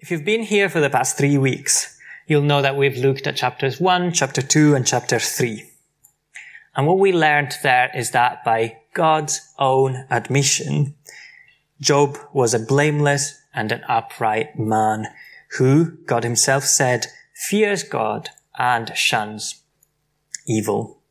If you've been here for the past three weeks, you'll know that we've looked at chapters 1, chapter 2, and chapter 3. And what we learned there is that by God's own admission, Job was a blameless and an upright man who, God himself said, fears God and shuns evil.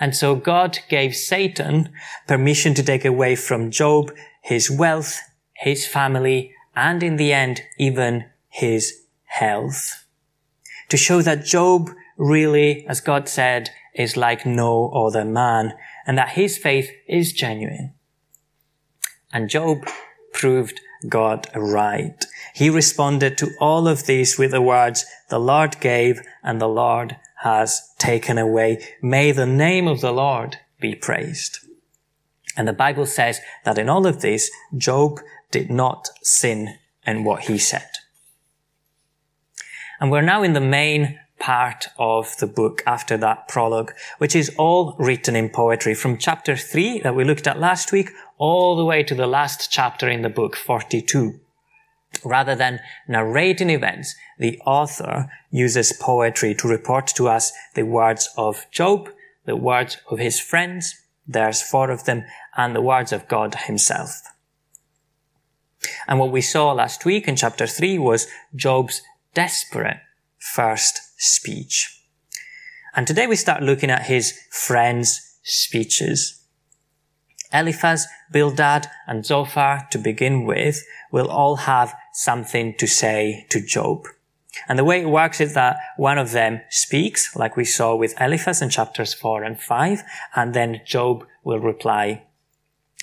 And so God gave Satan permission to take away from Job his wealth, his family, and in the end, even his health. To show that Job really, as God said, is like no other man and that his faith is genuine. And Job proved God right. He responded to all of this with the words, the Lord gave and the Lord has taken away. May the name of the Lord be praised. And the Bible says that in all of this, Job did not sin in what he said. And we're now in the main part of the book after that prologue, which is all written in poetry from chapter 3 that we looked at last week all the way to the last chapter in the book, 42. Rather than narrating events, the author uses poetry to report to us the words of Job, the words of his friends, there's four of them, and the words of God himself. And what we saw last week in chapter 3 was Job's desperate first speech. And today we start looking at his friends' speeches. Eliphaz, Bildad, and Zophar, to begin with, will all have something to say to Job. And the way it works is that one of them speaks, like we saw with Eliphaz in chapters 4 and 5, and then Job will reply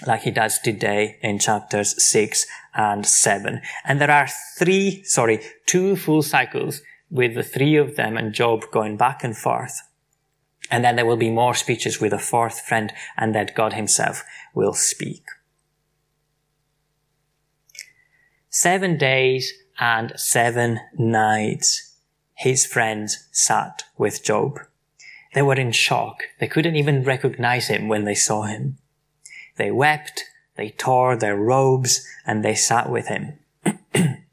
like he does today in chapters 6 and 7. And there are three, sorry, two full cycles with the three of them and Job going back and forth. And then there will be more speeches with a fourth friend and that God himself will speak. Seven days and seven nights his friends sat with Job. They were in shock. They couldn't even recognize him when they saw him. They wept, they tore their robes, and they sat with him. and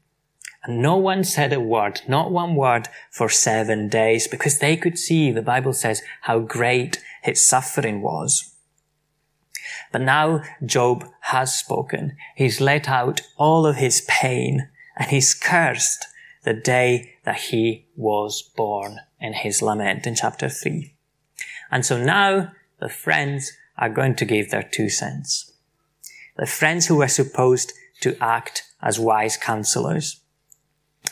no one said a word, not one word, for seven days, because they could see, the Bible says, how great his suffering was. But now Job has spoken. He's let out all of his pain, and he's cursed the day that he was born in his lament in chapter 3. And so now the friends are going to give their two cents. The friends who were supposed to act as wise counselors,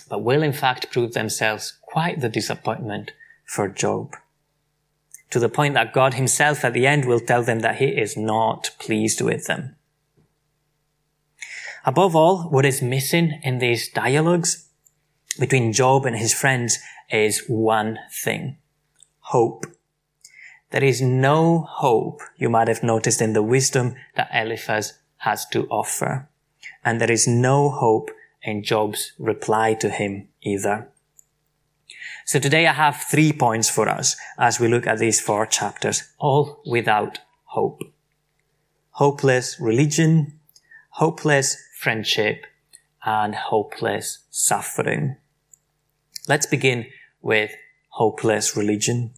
but will in fact prove themselves quite the disappointment for Job. To the point that God himself at the end will tell them that he is not pleased with them. Above all, what is missing in these dialogues between Job and his friends is one thing. Hope. There is no hope, you might have noticed in the wisdom that Eliphaz has to offer. And there is no hope in Job's reply to him either. So today I have three points for us as we look at these four chapters, all without hope. Hopeless religion, hopeless friendship, and hopeless suffering. Let's begin with hopeless religion.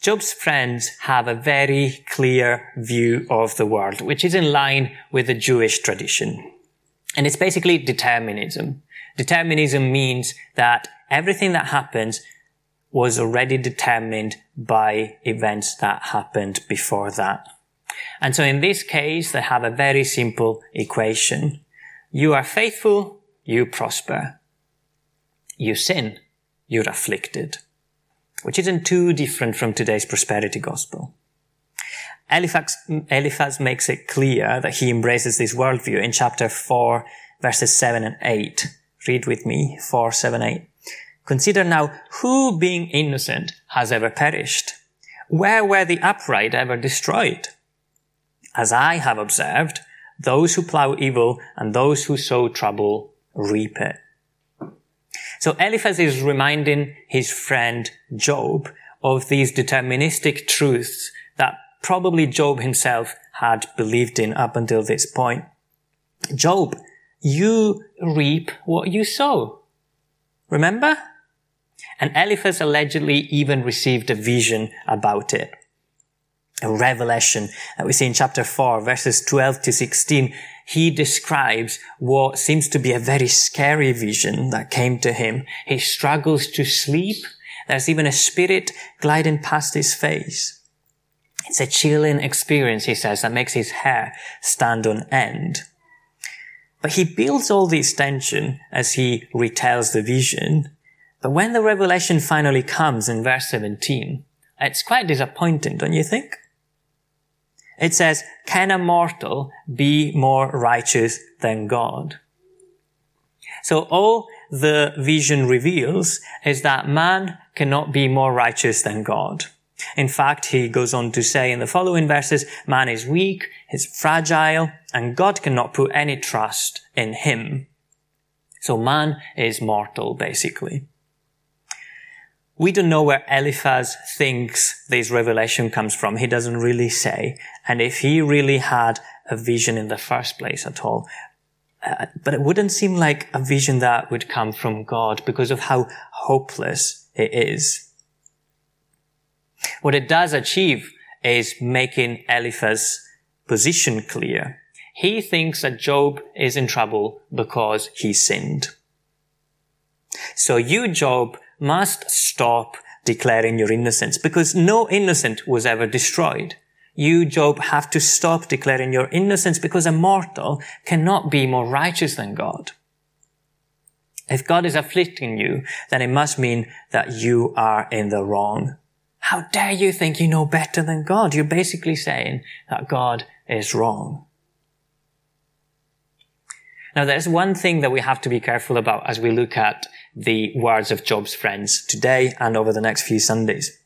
Job's friends have a very clear view of the world, which is in line with the Jewish tradition. And it's basically determinism. Determinism means that everything that happens was already determined by events that happened before that. And so in this case, they have a very simple equation. You are faithful, you prosper. You sin, you're afflicted which isn't too different from today's prosperity gospel. Eliphaz, Eliphaz makes it clear that he embraces this worldview in chapter 4, verses 7 and 8. Read with me, 4, 7, 8. Consider now who being innocent has ever perished? Where were the upright ever destroyed? As I have observed, those who plow evil and those who sow trouble reap it. So Eliphaz is reminding his friend Job of these deterministic truths that probably Job himself had believed in up until this point. Job, you reap what you sow. Remember? And Eliphaz allegedly even received a vision about it. Revelation that we see in chapter 4, verses 12 to 16. He describes what seems to be a very scary vision that came to him. He struggles to sleep. There's even a spirit gliding past his face. It's a chilling experience, he says, that makes his hair stand on end. But he builds all this tension as he retells the vision. But when the revelation finally comes in verse 17, it's quite disappointing, don't you think? It says, can a mortal be more righteous than God? So all the vision reveals is that man cannot be more righteous than God. In fact, he goes on to say in the following verses, man is weak, he's fragile, and God cannot put any trust in him. So man is mortal, basically. We don't know where Eliphaz thinks this revelation comes from. He doesn't really say. And if he really had a vision in the first place at all, uh, but it wouldn't seem like a vision that would come from God because of how hopeless it is. What it does achieve is making Eliphaz's position clear. He thinks that Job is in trouble because he sinned. So you, Job, must stop declaring your innocence because no innocent was ever destroyed. You, Job, have to stop declaring your innocence because a mortal cannot be more righteous than God. If God is afflicting you, then it must mean that you are in the wrong. How dare you think you know better than God? You're basically saying that God is wrong. Now, there's one thing that we have to be careful about as we look at the words of Job's friends today and over the next few Sundays.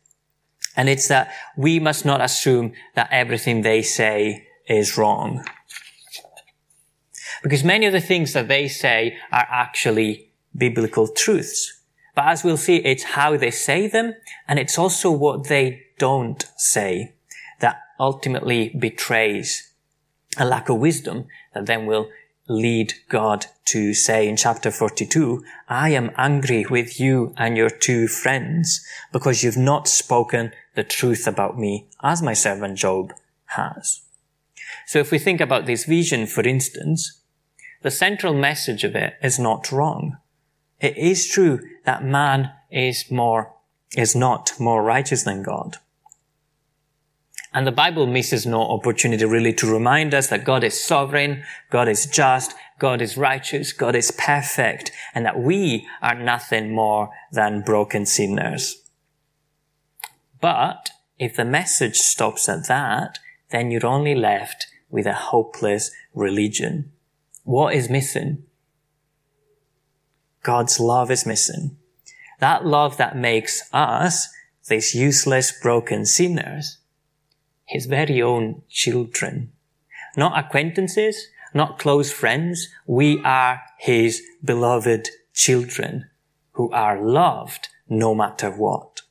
And it's that we must not assume that everything they say is wrong. Because many of the things that they say are actually biblical truths. But as we'll see, it's how they say them, and it's also what they don't say that ultimately betrays a lack of wisdom that then will lead God to say in chapter 42, I am angry with you and your two friends because you've not spoken the truth about me as my servant Job has. So if we think about this vision, for instance, the central message of it is not wrong. It is true that man is more, is not more righteous than God. And the Bible misses no opportunity really to remind us that God is sovereign, God is just, God is righteous, God is perfect, and that we are nothing more than broken sinners. But if the message stops at that, then you're only left with a hopeless religion. What is missing? God's love is missing. That love that makes us, these useless, broken sinners, his very own children. Not acquaintances, not close friends. We are his beloved children who are loved no matter what.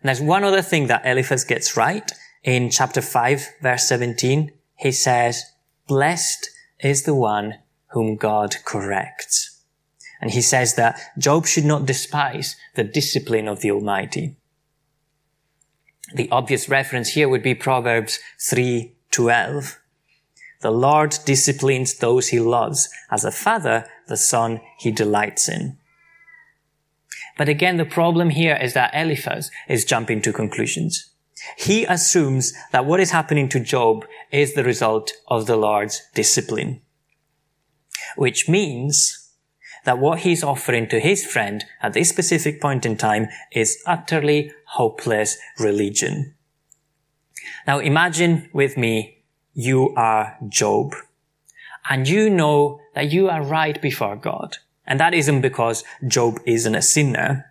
And there's one other thing that Eliphaz gets right in chapter 5 verse 17. He says, blessed is the one whom God corrects. And he says that Job should not despise the discipline of the Almighty. The obvious reference here would be Proverbs 3:12. The Lord disciplines those he loves. As a father, the son he delights in. But again, the problem here is that Eliphaz is jumping to conclusions. He assumes that what is happening to Job is the result of the Lord's discipline. Which means that what he's offering to his friend at this specific point in time is utterly hopeless religion. Now imagine with me, you are Job and you know that you are right before God. And that isn't because Job isn't a sinner,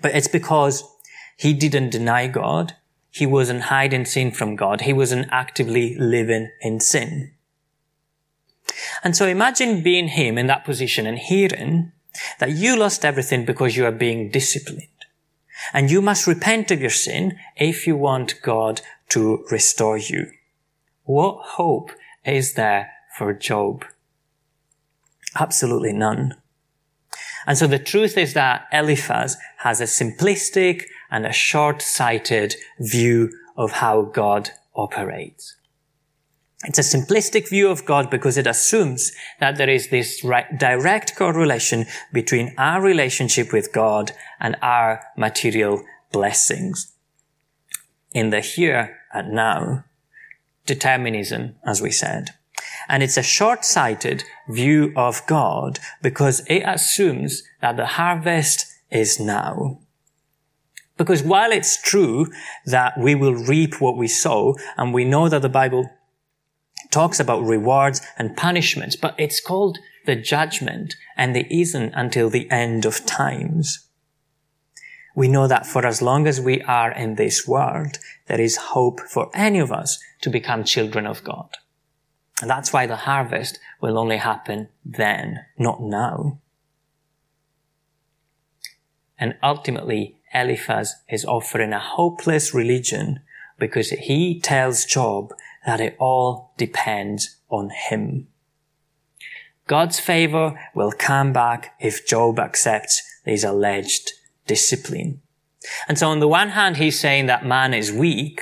but it's because he didn't deny God. He wasn't hiding sin from God. He wasn't actively living in sin. And so imagine being him in that position and hearing that you lost everything because you are being disciplined. And you must repent of your sin if you want God to restore you. What hope is there for Job? Absolutely none. And so the truth is that Eliphaz has a simplistic and a short-sighted view of how God operates. It's a simplistic view of God because it assumes that there is this direct correlation between our relationship with God and our material blessings. In the here and now, determinism, as we said. And it's a short-sighted view of God because it assumes that the harvest is now. Because while it's true that we will reap what we sow, and we know that the Bible talks about rewards and punishments, but it's called the judgment, and it isn't until the end of times. We know that for as long as we are in this world, there is hope for any of us to become children of God. And that's why the harvest will only happen then, not now. And ultimately, Eliphaz is offering a hopeless religion because he tells Job that it all depends on him. God's favor will come back if Job accepts his alleged discipline. And so on the one hand, he's saying that man is weak.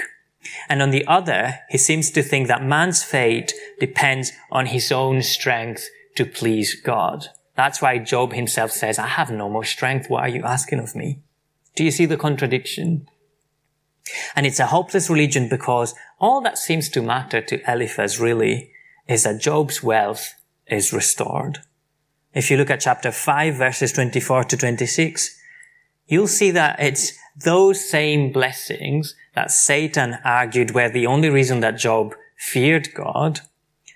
And on the other, he seems to think that man's fate depends on his own strength to please God. That's why Job himself says, I have no more strength. What are you asking of me? Do you see the contradiction? And it's a hopeless religion because all that seems to matter to Eliphaz really is that Job's wealth is restored. If you look at chapter 5 verses 24 to 26, you'll see that it's those same blessings that Satan argued were the only reason that Job feared God,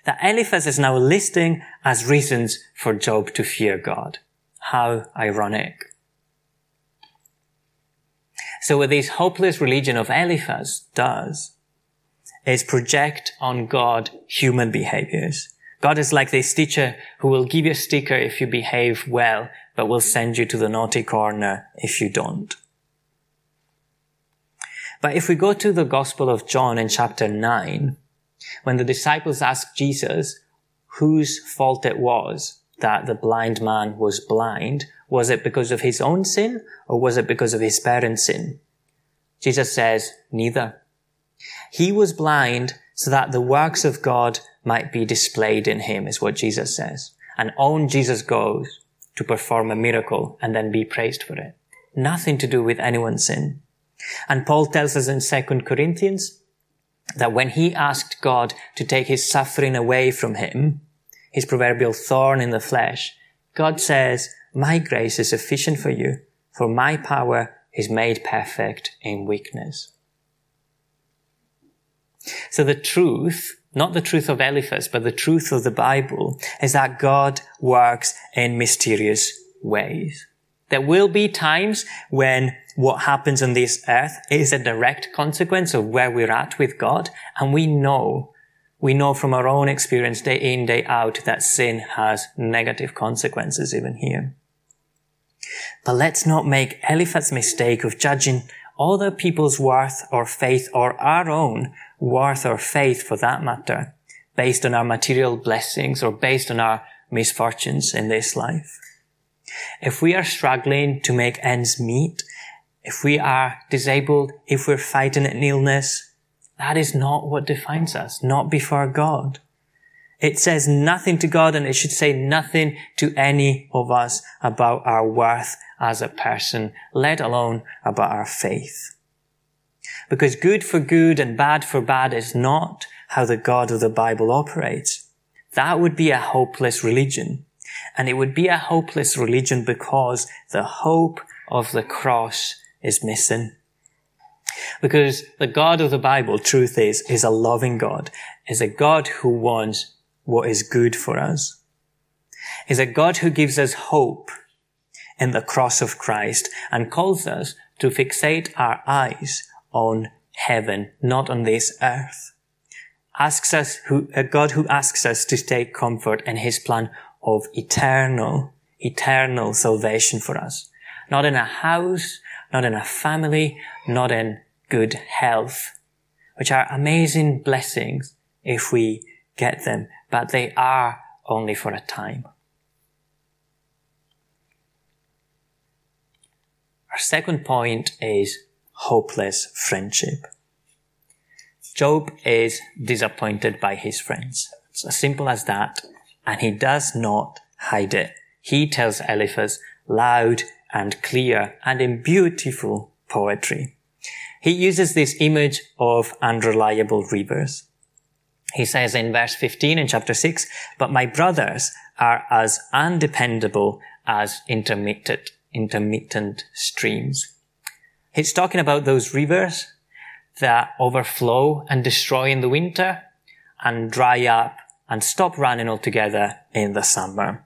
that Eliphaz is now listing as reasons for Job to fear God. How ironic. So what this hopeless religion of Eliphaz does is project on God human behaviors. God is like this teacher who will give you a sticker if you behave well, but will send you to the naughty corner if you don't. But if we go to the Gospel of John in chapter 9, when the disciples ask Jesus whose fault it was that the blind man was blind, was it because of his own sin or was it because of his parents' sin? Jesus says, neither. He was blind so that the works of God might be displayed in him is what Jesus says. And on Jesus goes to perform a miracle and then be praised for it. Nothing to do with anyone's sin. And Paul tells us in 2 Corinthians that when he asked God to take his suffering away from him, his proverbial thorn in the flesh, God says, my grace is sufficient for you, for my power is made perfect in weakness. So the truth, not the truth of Eliphaz, but the truth of the Bible is that God works in mysterious ways. There will be times when what happens on this earth is a direct consequence of where we're at with God. And we know, we know from our own experience day in, day out that sin has negative consequences even here. But let's not make Eliphaz's mistake of judging other people's worth or faith or our own worth or faith for that matter based on our material blessings or based on our misfortunes in this life. If we are struggling to make ends meet, if we are disabled, if we're fighting an illness, that is not what defines us, not before God. It says nothing to God and it should say nothing to any of us about our worth as a person, let alone about our faith. Because good for good and bad for bad is not how the God of the Bible operates. That would be a hopeless religion. And it would be a hopeless religion because the hope of the cross is missing. Because the God of the Bible, truth is, is a loving God, is a God who wants what is good for us. Is a God who gives us hope in the cross of Christ and calls us to fixate our eyes on heaven, not on this earth. Asks us who, a God who asks us to take comfort in his plan of eternal, eternal salvation for us. Not in a house, not in a family, not in good health, which are amazing blessings if we get them, but they are only for a time. Our second point is hopeless friendship. Job is disappointed by his friends. It's as simple as that. And he does not hide it. He tells Eliphaz loud and clear and in beautiful poetry. He uses this image of unreliable rivers. He says in verse 15 in chapter 6, but my brothers are as undependable as intermittent, intermittent streams. He's talking about those rivers that overflow and destroy in the winter and dry up and stop running altogether in the summer.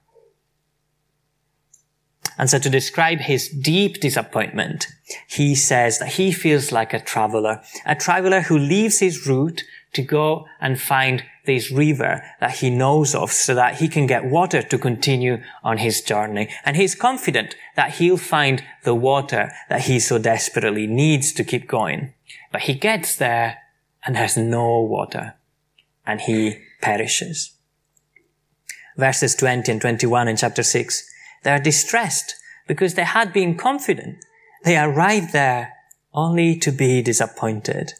And so to describe his deep disappointment, he says that he feels like a traveler, a traveler who leaves his route to go and find this river that he knows of so that he can get water to continue on his journey. And he's confident that he'll find the water that he so desperately needs to keep going. But he gets there and there's no water and he perishes. Verses 20 and 21 in chapter 6 they are distressed because they had been confident. They arrived there only to be disappointed.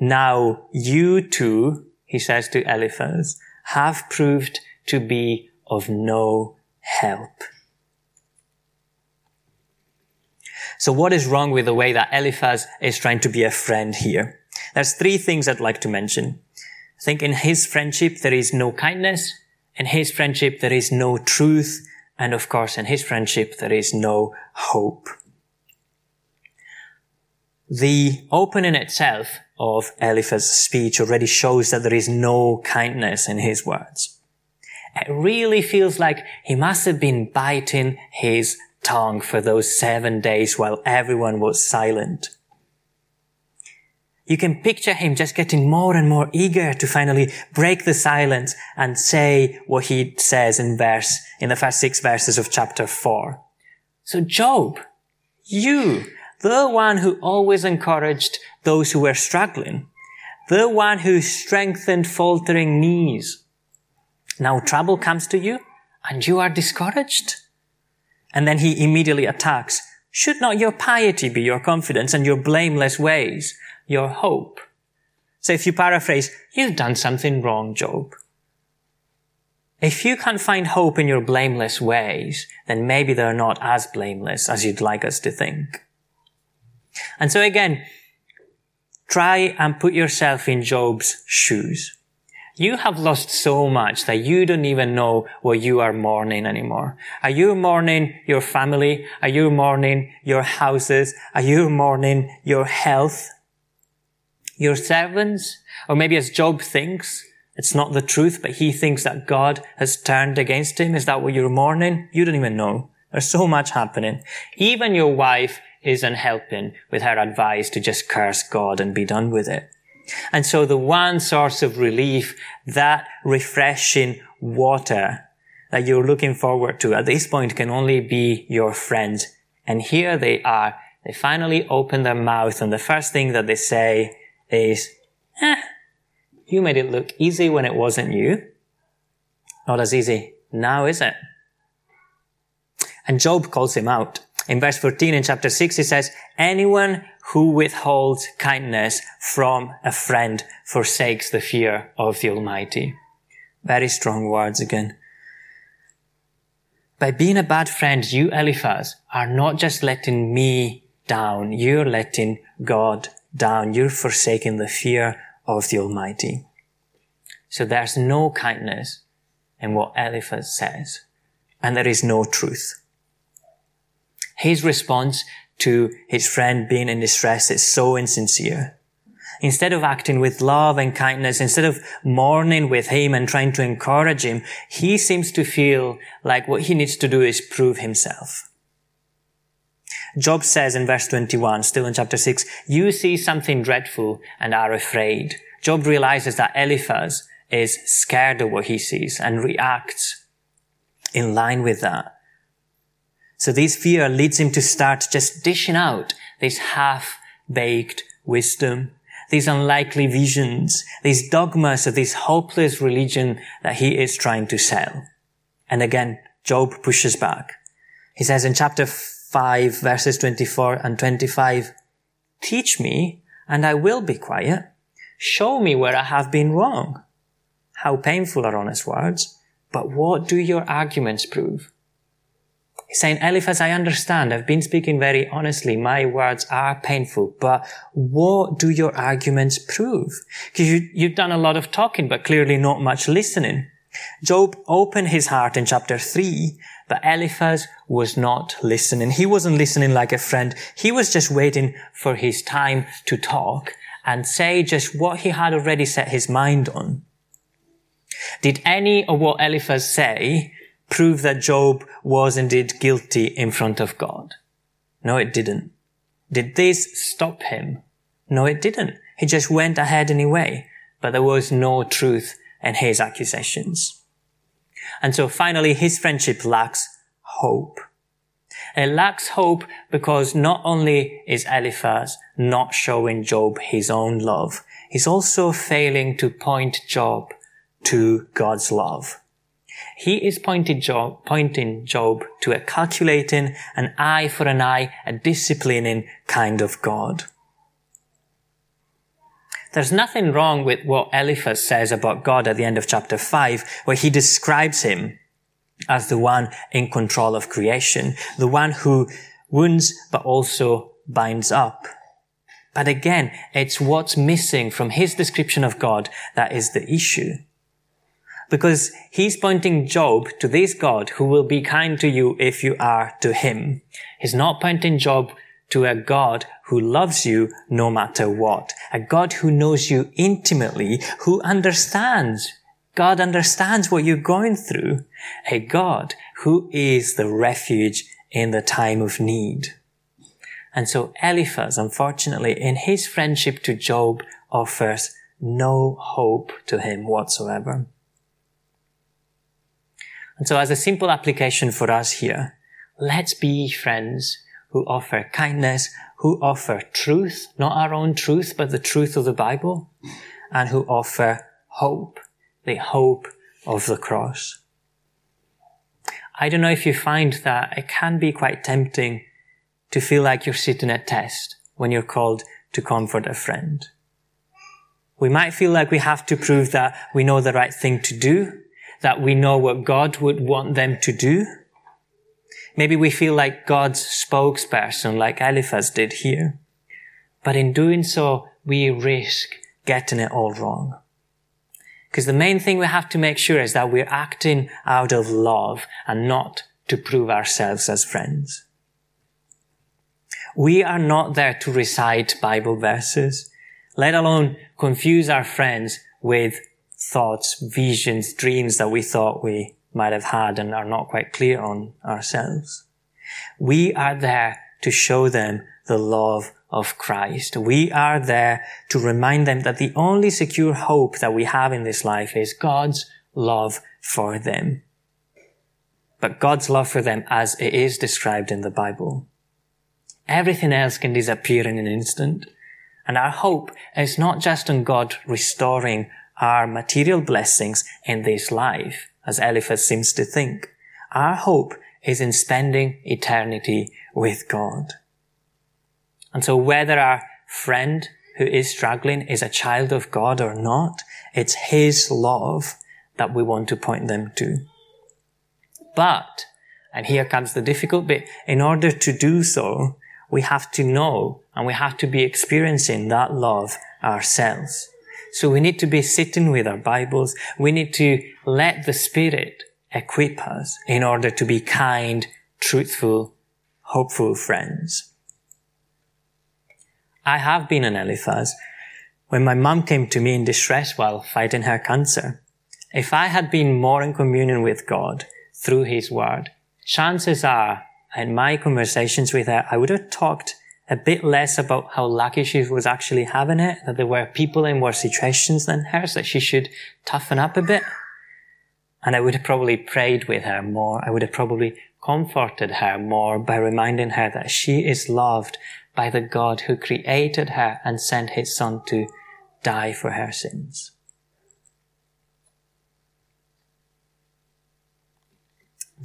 Now you too, he says to Eliphaz, have proved to be of no help. So what is wrong with the way that Eliphaz is trying to be a friend here? There's three things I'd like to mention. I think in his friendship there is no kindness. In his friendship there is no truth. And of course, in his friendship, there is no hope. The opening itself of Eliphaz's speech already shows that there is no kindness in his words. It really feels like he must have been biting his tongue for those seven days while everyone was silent you can picture him just getting more and more eager to finally break the silence and say what he says in verse, in the first six verses of chapter four. So Job, you, the one who always encouraged those who were struggling, the one who strengthened faltering knees. Now trouble comes to you and you are discouraged. And then he immediately attacks. Should not your piety be your confidence and your blameless ways? Your hope. So if you paraphrase, you've done something wrong, Job. If you can't find hope in your blameless ways, then maybe they're not as blameless as you'd like us to think. And so again, try and put yourself in Job's shoes. You have lost so much that you don't even know what you are mourning anymore. Are you mourning your family? Are you mourning your houses? Are you mourning your health? Your servants, or maybe as Job thinks, it's not the truth, but he thinks that God has turned against him. Is that what you're mourning? You don't even know. There's so much happening. Even your wife isn't helping with her advice to just curse God and be done with it. And so the one source of relief, that refreshing water that you're looking forward to at this point can only be your friends. And here they are. They finally open their mouth and the first thing that they say is, eh, you made it look easy when it wasn't you. Not as easy now, is it? And Job calls him out. In verse 14 in chapter 6, he says, anyone who withholds kindness from a friend forsakes the fear of the Almighty. Very strong words again. By being a bad friend, you, Eliphaz, are not just letting me down, you're letting God down, you're forsaking the fear of the Almighty. So there's no kindness in what Eliphaz says, and there is no truth. His response to his friend being in distress is so insincere. Instead of acting with love and kindness, instead of mourning with him and trying to encourage him, he seems to feel like what he needs to do is prove himself. Job says in verse 21, still in chapter 6, you see something dreadful and are afraid. Job realizes that Eliphaz is scared of what he sees and reacts in line with that. So this fear leads him to start just dishing out this half-baked wisdom, these unlikely visions, these dogmas of this hopeless religion that he is trying to sell. And again, Job pushes back. He says in chapter 5 verses 24 and 25, Teach me and I will be quiet. Show me where I have been wrong. How painful are honest words, but what do your arguments prove? He's saying, Eliphaz, I understand. I've been speaking very honestly. My words are painful, but what do your arguments prove? Because you, you've done a lot of talking, but clearly not much listening. Job opened his heart in chapter 3, but Eliphaz was not listening. He wasn't listening like a friend. He was just waiting for his time to talk and say just what he had already set his mind on. Did any of what Eliphaz say prove that Job was indeed guilty in front of God? No, it didn't. Did this stop him? No, it didn't. He just went ahead anyway, but there was no truth in his accusations. And so finally, his friendship lacks hope. It lacks hope because not only is Eliphaz not showing Job his own love, he's also failing to point Job to God's love. He is pointing Job, pointing Job to a calculating, an eye for an eye, a disciplining kind of God. There's nothing wrong with what Eliphaz says about God at the end of chapter 5, where he describes him as the one in control of creation, the one who wounds but also binds up. But again, it's what's missing from his description of God that is the issue. Because he's pointing Job to this God who will be kind to you if you are to him. He's not pointing Job to a God who loves you no matter what. A God who knows you intimately, who understands. God understands what you're going through. A God who is the refuge in the time of need. And so Eliphaz, unfortunately, in his friendship to Job, offers no hope to him whatsoever. And so as a simple application for us here, let's be friends who offer kindness, who offer truth, not our own truth, but the truth of the Bible, and who offer hope, the hope of the cross. I don't know if you find that it can be quite tempting to feel like you're sitting a test when you're called to comfort a friend. We might feel like we have to prove that we know the right thing to do, that we know what God would want them to do, Maybe we feel like God's spokesperson, like Eliphaz did here. But in doing so, we risk getting it all wrong. Because the main thing we have to make sure is that we're acting out of love and not to prove ourselves as friends. We are not there to recite Bible verses, let alone confuse our friends with thoughts, visions, dreams that we thought we might have had and are not quite clear on ourselves. We are there to show them the love of Christ. We are there to remind them that the only secure hope that we have in this life is God's love for them. But God's love for them as it is described in the Bible. Everything else can disappear in an instant. And our hope is not just on God restoring our material blessings in this life, as Eliphaz seems to think. Our hope is in spending eternity with God. And so whether our friend who is struggling is a child of God or not, it's His love that we want to point them to. But, and here comes the difficult bit, in order to do so, we have to know and we have to be experiencing that love ourselves. So we need to be sitting with our Bibles. We need to let the Spirit equip us in order to be kind, truthful, hopeful friends. I have been an Eliphaz. When my mum came to me in distress while fighting her cancer, if I had been more in communion with God through His Word, chances are in my conversations with her, I would have talked a bit less about how lucky she was actually having it, that there were people in worse situations than hers, that she should toughen up a bit. And I would have probably prayed with her more. I would have probably comforted her more by reminding her that she is loved by the God who created her and sent his son to die for her sins.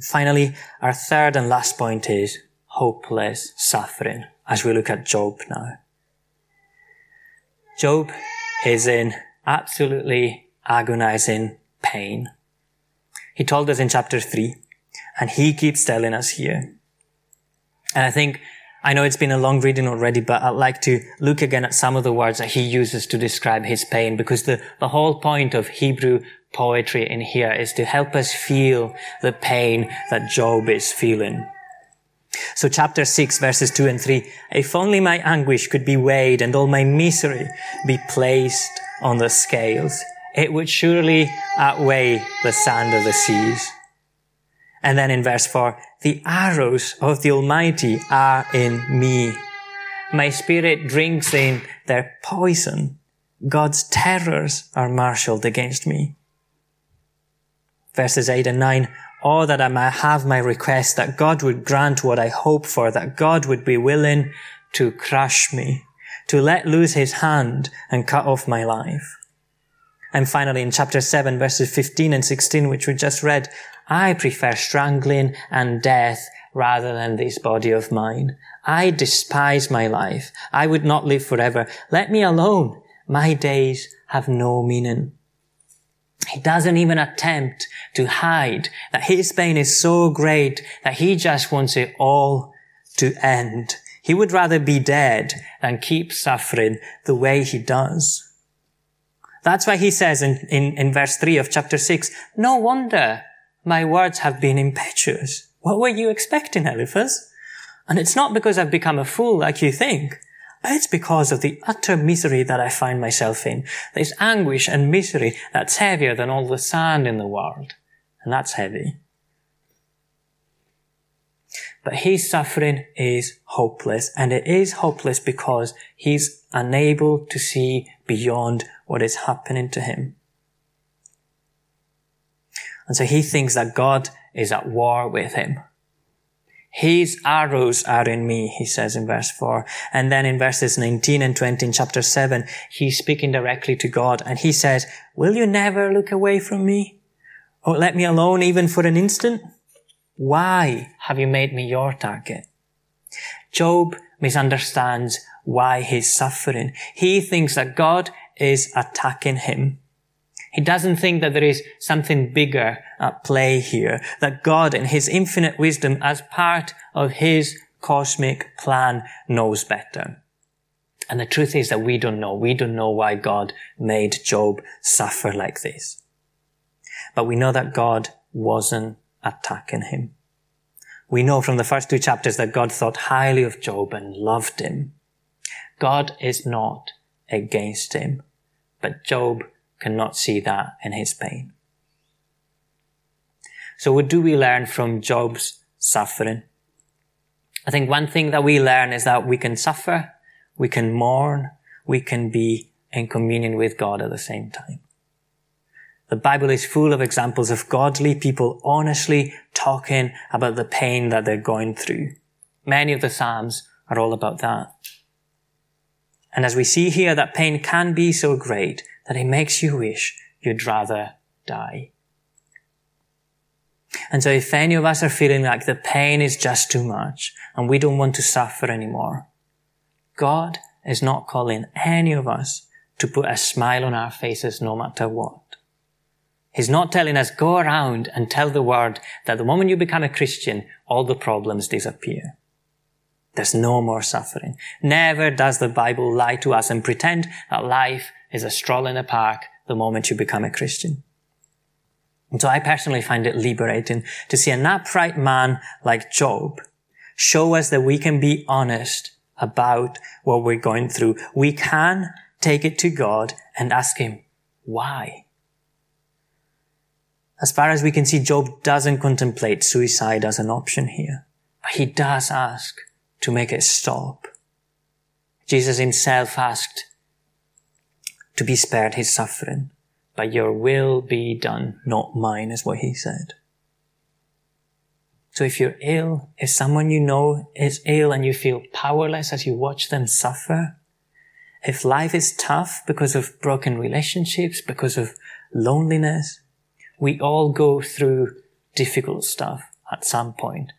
Finally, our third and last point is hopeless suffering as we look at Job now. Job is in absolutely agonizing pain. He told us in chapter 3, and he keeps telling us here. And I think, I know it's been a long reading already, but I'd like to look again at some of the words that he uses to describe his pain, because the, the whole point of Hebrew poetry in here is to help us feel the pain that Job is feeling. So chapter 6 verses 2 and 3, if only my anguish could be weighed and all my misery be placed on the scales, it would surely outweigh the sand of the seas. And then in verse 4, the arrows of the Almighty are in me. My spirit drinks in their poison. God's terrors are marshaled against me. Verses 8 and 9, Oh, that I might have my request, that God would grant what I hope for, that God would be willing to crush me, to let loose his hand and cut off my life. And finally, in chapter 7, verses 15 and 16, which we just read, I prefer strangling and death rather than this body of mine. I despise my life. I would not live forever. Let me alone. My days have no meaning. He doesn't even attempt to hide that his pain is so great that he just wants it all to end. He would rather be dead than keep suffering the way he does. That's why he says in, in, in verse 3 of chapter 6, No wonder my words have been impetuous. What were you expecting, Eliphaz? And it's not because I've become a fool like you think. It's because of the utter misery that I find myself in. There's anguish and misery that's heavier than all the sand in the world. And that's heavy. But his suffering is hopeless. And it is hopeless because he's unable to see beyond what is happening to him. And so he thinks that God is at war with him. His arrows are in me, he says in verse 4. And then in verses 19 and 20 in chapter 7, he's speaking directly to God and he says, Will you never look away from me? Or let me alone even for an instant? Why have you made me your target? Job misunderstands why he's suffering. He thinks that God is attacking him. He doesn't think that there is something bigger at play here, that God in his infinite wisdom as part of his cosmic plan knows better. And the truth is that we don't know. We don't know why God made Job suffer like this. But we know that God wasn't attacking him. We know from the first two chapters that God thought highly of Job and loved him. God is not against him, but Job cannot see that in his pain. So what do we learn from Job's suffering? I think one thing that we learn is that we can suffer, we can mourn, we can be in communion with God at the same time. The Bible is full of examples of godly people honestly talking about the pain that they're going through. Many of the Psalms are all about that. And as we see here, that pain can be so great that it makes you wish you'd rather die. And so if any of us are feeling like the pain is just too much and we don't want to suffer anymore, God is not calling any of us to put a smile on our faces no matter what. He's not telling us go around and tell the world that the moment you become a Christian, all the problems disappear. There's no more suffering. Never does the Bible lie to us and pretend that life is a stroll in a park the moment you become a Christian. And so I personally find it liberating to see an upright man like Job show us that we can be honest about what we're going through. We can take it to God and ask Him, why? As far as we can see, Job doesn't contemplate suicide as an option here, but he does ask to make it stop. Jesus himself asked, to be spared his suffering. But your will be done, not mine, is what he said. So if you're ill, if someone you know is ill and you feel powerless as you watch them suffer, if life is tough because of broken relationships, because of loneliness, we all go through difficult stuff at some point.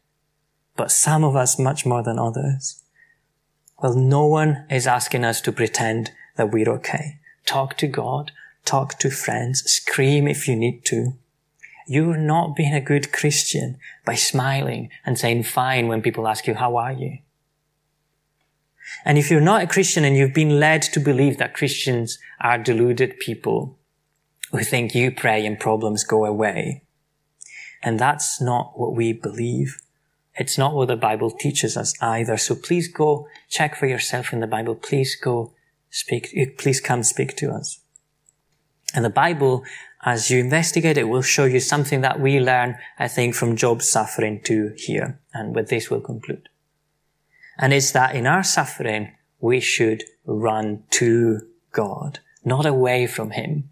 But some of us much more than others. Well, no one is asking us to pretend that we're okay. Talk to God, talk to friends, scream if you need to. You're not being a good Christian by smiling and saying fine when people ask you, how are you? And if you're not a Christian and you've been led to believe that Christians are deluded people who think you pray and problems go away, and that's not what we believe. It's not what the Bible teaches us either. So please go check for yourself in the Bible. Please go speak, please come speak to us. And the Bible, as you investigate it, will show you something that we learn, I think, from Job's suffering to here. And with this we'll conclude. And it's that in our suffering, we should run to God, not away from Him.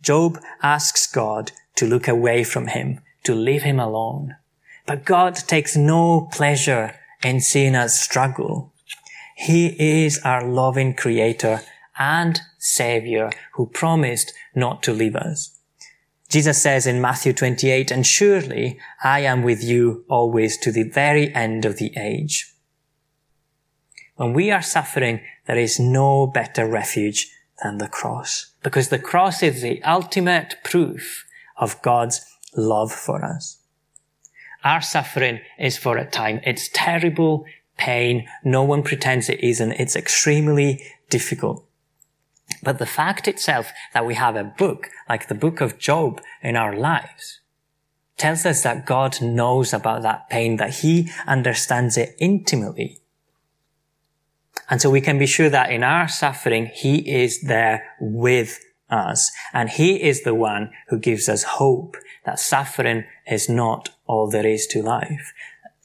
Job asks God to look away from Him, to leave Him alone. But God takes no pleasure in seeing us struggle. He is our loving creator and savior who promised not to leave us. Jesus says in Matthew 28, and surely I am with you always to the very end of the age. When we are suffering, there is no better refuge than the cross, because the cross is the ultimate proof of God's love for us. Our suffering is for a time. It's terrible pain. No one pretends it isn't. It's extremely difficult. But the fact itself that we have a book like the book of Job in our lives tells us that God knows about that pain, that he understands it intimately. And so we can be sure that in our suffering, he is there with us. And he is the one who gives us hope that suffering is not all there is to life.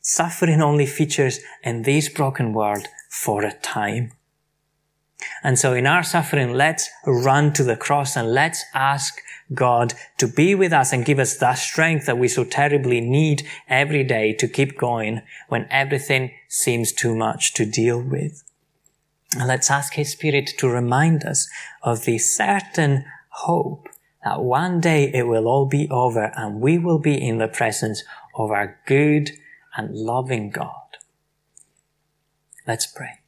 Suffering only features in this broken world for a time. And so in our suffering, let's run to the cross and let's ask God to be with us and give us that strength that we so terribly need every day to keep going when everything seems too much to deal with. And let's ask His Spirit to remind us of the certain hope that one day it will all be over and we will be in the presence of our good and loving God. Let's pray.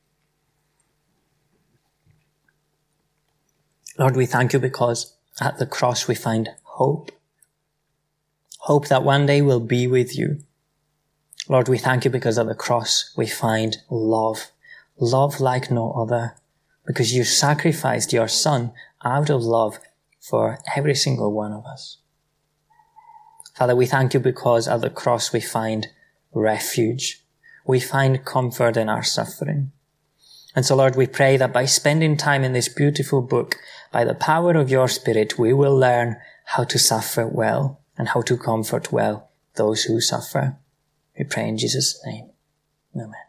Lord, we thank you because at the cross we find hope. Hope that one day we'll be with you. Lord, we thank you because at the cross we find love. Love like no other. Because you sacrificed your son out of love for every single one of us. Father, we thank you because at the cross we find refuge. We find comfort in our suffering. And so, Lord, we pray that by spending time in this beautiful book, by the power of your Spirit, we will learn how to suffer well and how to comfort well those who suffer. We pray in Jesus' name. Amen.